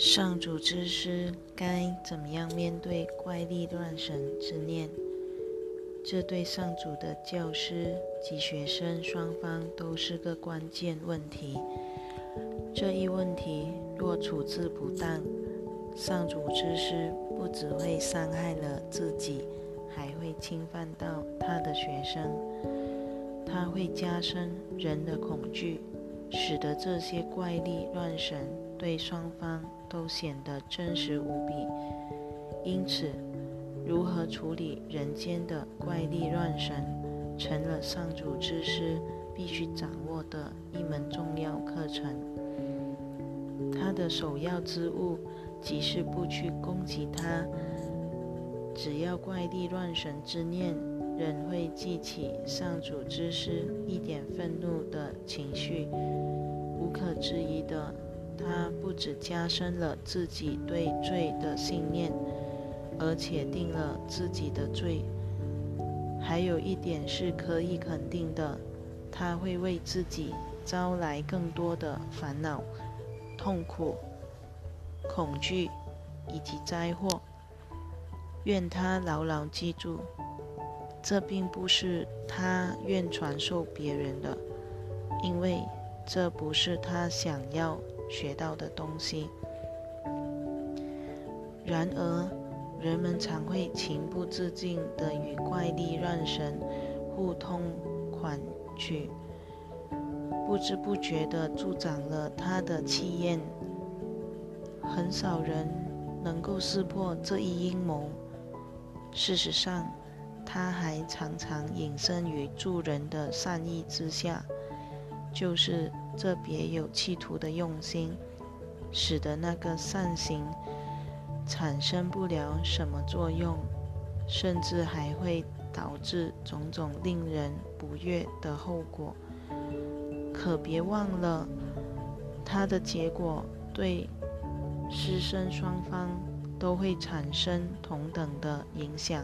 上主之师该怎么样面对怪力乱神之念？这对上主的教师及学生双方都是个关键问题。这一问题若处置不当，上主之师不只会伤害了自己，还会侵犯到他的学生。他会加深人的恐惧，使得这些怪力乱神对双方都显得真实无比。因此，如何处理人间的怪力乱神，成了上主之师必须掌握的一门重要课程。他的首要之务，即是不去攻击他。只要怪力乱神之念仍会记起上主之师一点愤怒的情绪，无可置疑的，他不止加深了自己对罪的信念，而且定了自己的罪。还有一点是可以肯定的，他会为自己招来更多的烦恼。痛苦、恐惧以及灾祸，愿他牢牢记住，这并不是他愿传授别人的，因为这不是他想要学到的东西。然而，人们常会情不自禁地与怪力乱神互通款曲。不知不觉地助长了他的气焰。很少人能够识破这一阴谋。事实上，他还常常隐身于助人的善意之下，就是这别有企图的用心，使得那个善行产生不了什么作用，甚至还会导致种种令人不悦的后果。可别忘了，它的结果对师生双方都会产生同等的影响。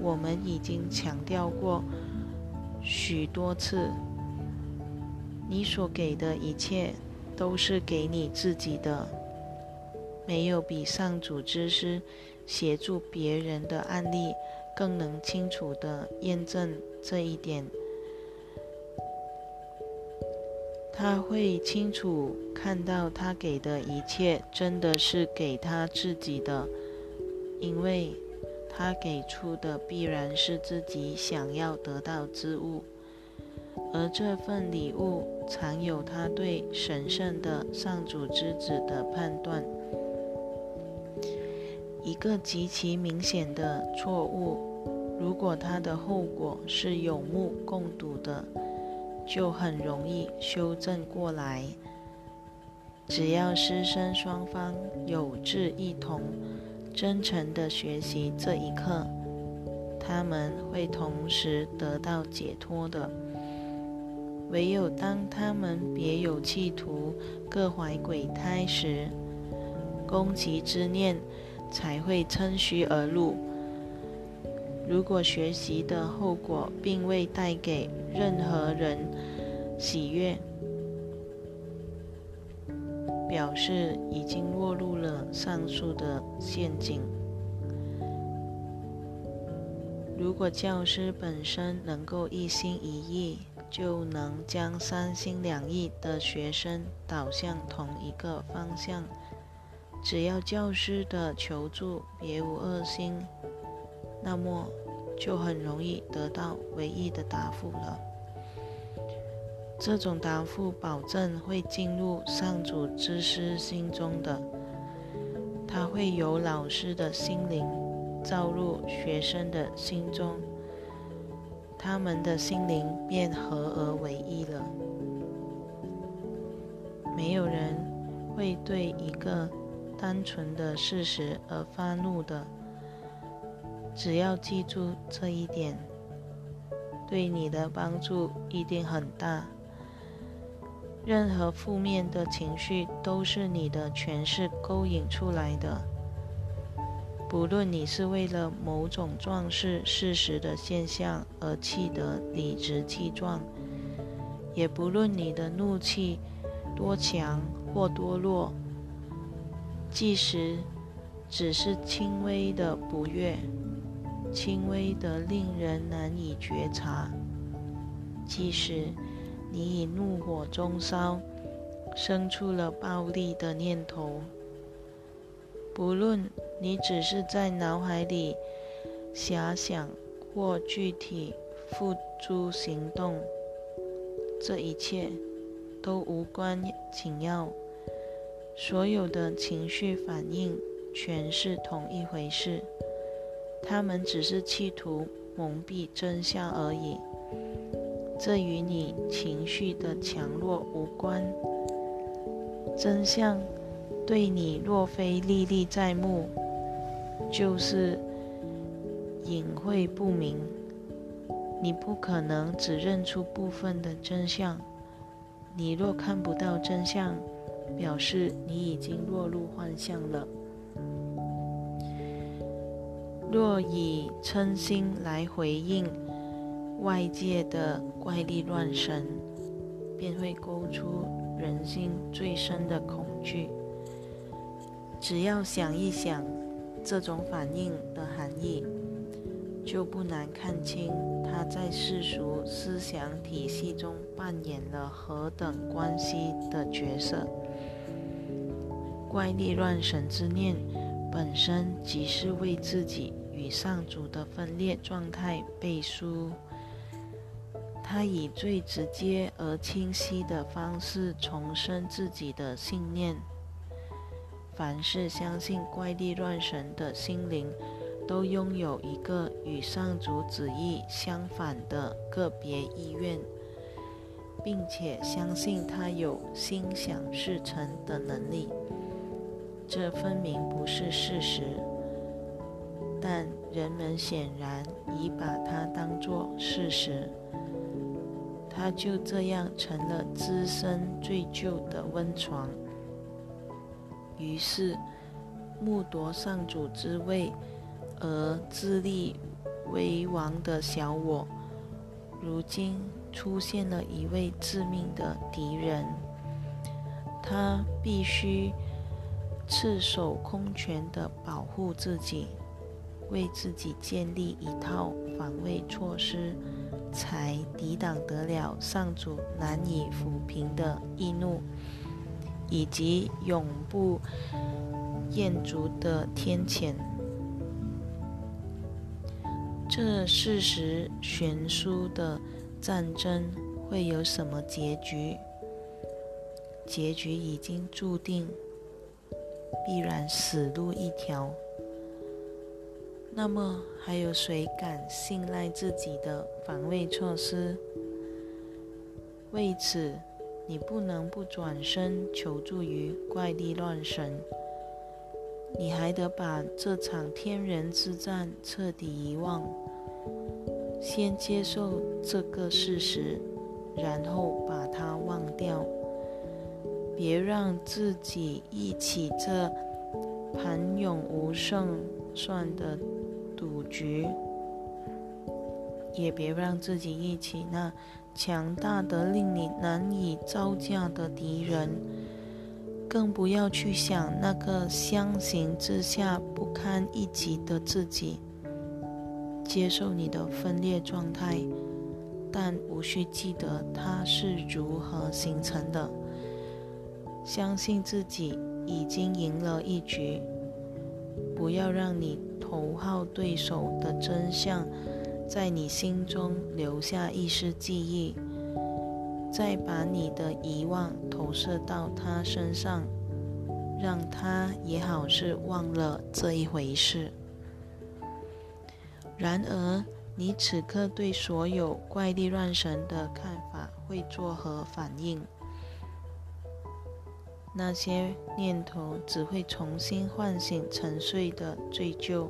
我们已经强调过许多次，你所给的一切都是给你自己的。没有比上主之师协助别人的案例更能清楚地验证这一点。他会清楚看到，他给的一切真的是给他自己的，因为他给出的必然是自己想要得到之物，而这份礼物藏有他对神圣的上主之子的判断。一个极其明显的错误，如果他的后果是有目共睹的。就很容易修正过来。只要师生双方有志一同、真诚地学习这一课，他们会同时得到解脱的。唯有当他们别有企图、各怀鬼胎时，攻击之念才会趁虚而入。如果学习的后果并未带给任何人喜悦，表示已经落入了上述的陷阱。如果教师本身能够一心一意，就能将三心两意的学生导向同一个方向。只要教师的求助别无恶心。那么就很容易得到唯一的答复了。这种答复保证会进入上主之师心中的，它会由老师的心灵照入学生的心中，他们的心灵便合而为一了。没有人会对一个单纯的事实而发怒的。只要记住这一点，对你的帮助一定很大。任何负面的情绪都是你的诠释勾引出来的。不论你是为了某种壮士事实的现象而气得理直气壮，也不论你的怒气多强或多弱，即使只是轻微的不悦，轻微的令人难以觉察；即使你已怒火中烧，生出了暴力的念头，不论你只是在脑海里遐想或具体付诸行动，这一切都无关紧要。所有的情绪反应全是同一回事，他们只是企图蒙蔽真相而已。这与你情绪的强弱无关。真相对你若非历历在目，就是隐晦不明。你不可能只认出部分的真相。你若看不到真相，表示你已经落入幻象了。若以嗔心来回应外界的怪力乱神，便会勾出人心最深的恐惧。只要想一想这种反应的含义，就不难看清他在世俗思想体系中扮演了何等关系的角色。怪力乱神之念本身即是为自己与上主的分裂状态背书，他以最直接而清晰的方式重申自己的信念。凡是相信怪力乱神的心灵，都拥有一个与上主旨意相反的个别意愿，并且相信他有心想事成的能力。这分明不是事实，但人们显然已把它当作事实。它就这样成了滋生罪疚的温床。于是，目夺上主之位而自立为王的小我，如今出现了一位致命的敌人。他必须。赤手空拳地保护自己，为自己建立一套防卫措施，才抵挡得了上主难以抚平的易怒，以及永不厌足的天谴。这事实悬殊的战争会有什么结局？结局已经注定。必然死路一条。那么，还有谁敢信赖自己的防卫措施？为此，你不能不转身求助于怪力乱神。你还得把这场天人之战彻底遗忘，先接受这个事实，然后把它忘掉。别让自己忆起这盘永无胜算的赌局，也别让自己忆起那强大的令你难以招架的敌人，更不要去想那个相形之下不堪一击的自己。接受你的分裂状态，但无需记得它是如何形成的。相信自己已经赢了一局，不要让你头号对手的真相在你心中留下一丝记忆，再把你的遗忘投射到他身上，让他也好是忘了这一回事。然而，你此刻对所有怪力乱神的看法会作何反应？那些念头只会重新唤醒沉睡的罪疚。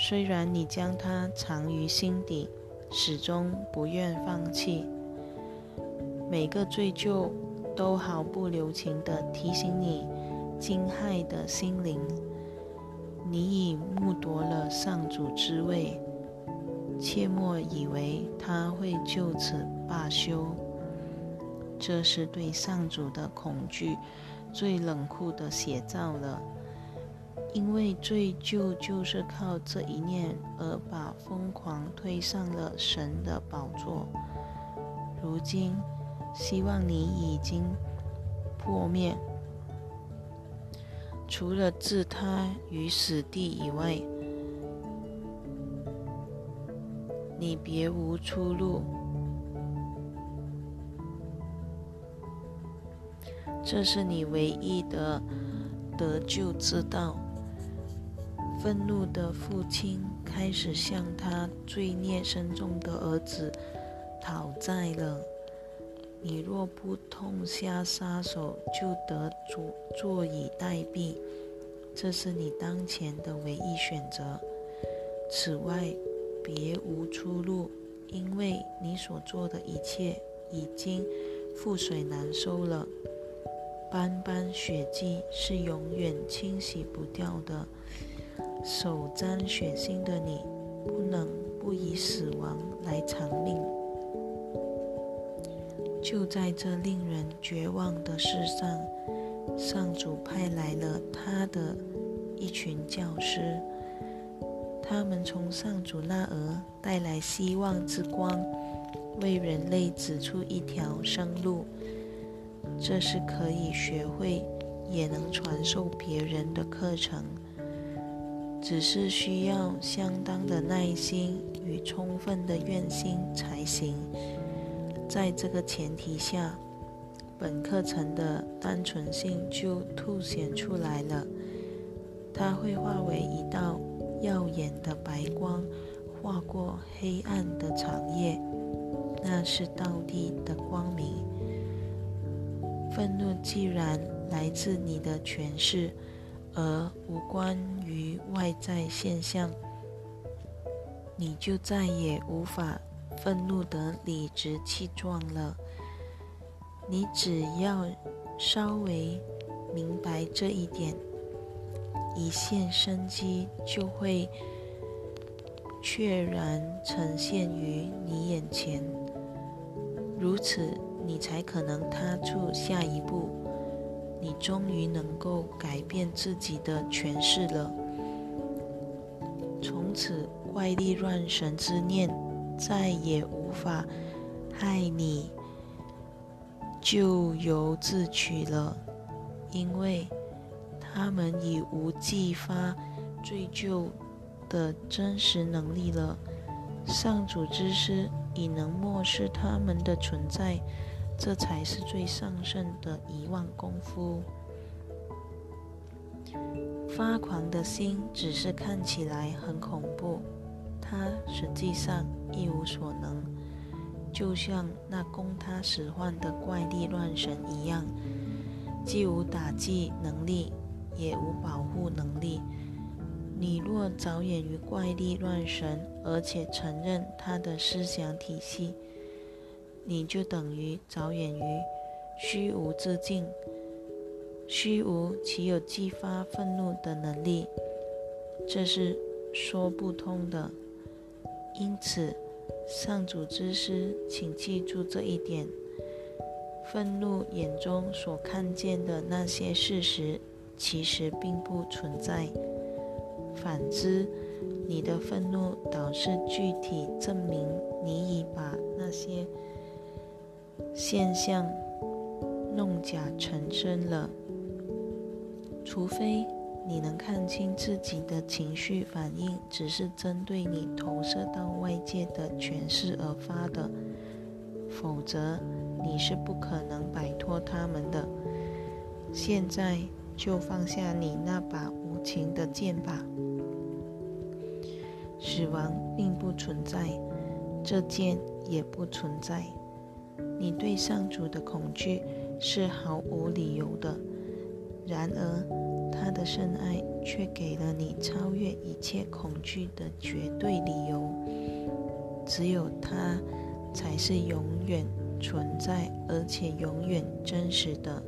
虽然你将它藏于心底，始终不愿放弃。每个罪疚都毫不留情地提醒你惊骇的心灵：你已目夺了上主之位，切莫以为他会就此罢休。这是对上主的恐惧最冷酷的写照了。因为罪疚就是靠这一念而把疯狂推上了神的宝座。如今，希望你已经破灭，除了置他于死地以外，你别无出路。这是你唯一的得救之道。愤怒的父亲开始向他罪孽深重的儿子讨债了。你若不痛下杀手，就得坐坐以待毙。这是你当前的唯一选择。此外，别无出路，因为你所做的一切已经覆水难收了。斑斑血迹是永远清洗不掉的。手沾血腥的你，不能不以死亡来偿命。就在这令人绝望的世上，上主派来了他的一群教师，他们从上主那儿带来希望之光，为人类指出一条生路。这是可以学会，也能传授别人的课程。只是需要相当的耐心与充分的愿心才行。在这个前提下，本课程的单纯性就凸显出来了。它会化为一道耀眼的白光，划过黑暗的长夜。那是道地的光明。愤怒既然来自你的诠释。而无关于外在现象，你就再也无法愤怒得理直气壮了。你只要稍微明白这一点，一线生机就会确然呈现于你眼前，如此，你才可能踏出下一步。你终于能够改变自己的诠释了。从此，怪力乱神之念再也无法害你咎由自取了，因为他们已无继发追究的真实能力了。上主之师已能漠视他们的存在。这才是最上圣的遗忘功夫。发狂的心只是看起来很恐怖，他实际上一无所能，就像那供他使唤的怪力乱神一样，既无打击能力，也无保护能力。你若着眼于怪力乱神，而且承认他的思想体系，你就等于着眼于虚无之境，虚无岂有激发愤怒的能力？这是说不通的。因此，上主之师，请记住这一点：愤怒眼中所看见的那些事实，其实并不存在。反之，你的愤怒导致具体证明你已把那些。现象弄假成真了。除非你能看清自己的情绪反应只是针对你投射到外界的诠释而发的，否则你是不可能摆脱他们的。现在就放下你那把无情的剑吧。死亡并不存在，这剑也不存在。你对上主的恐惧是毫无理由的，然而他的深爱却给了你超越一切恐惧的绝对理由。只有他才是永远存在而且永远真实的。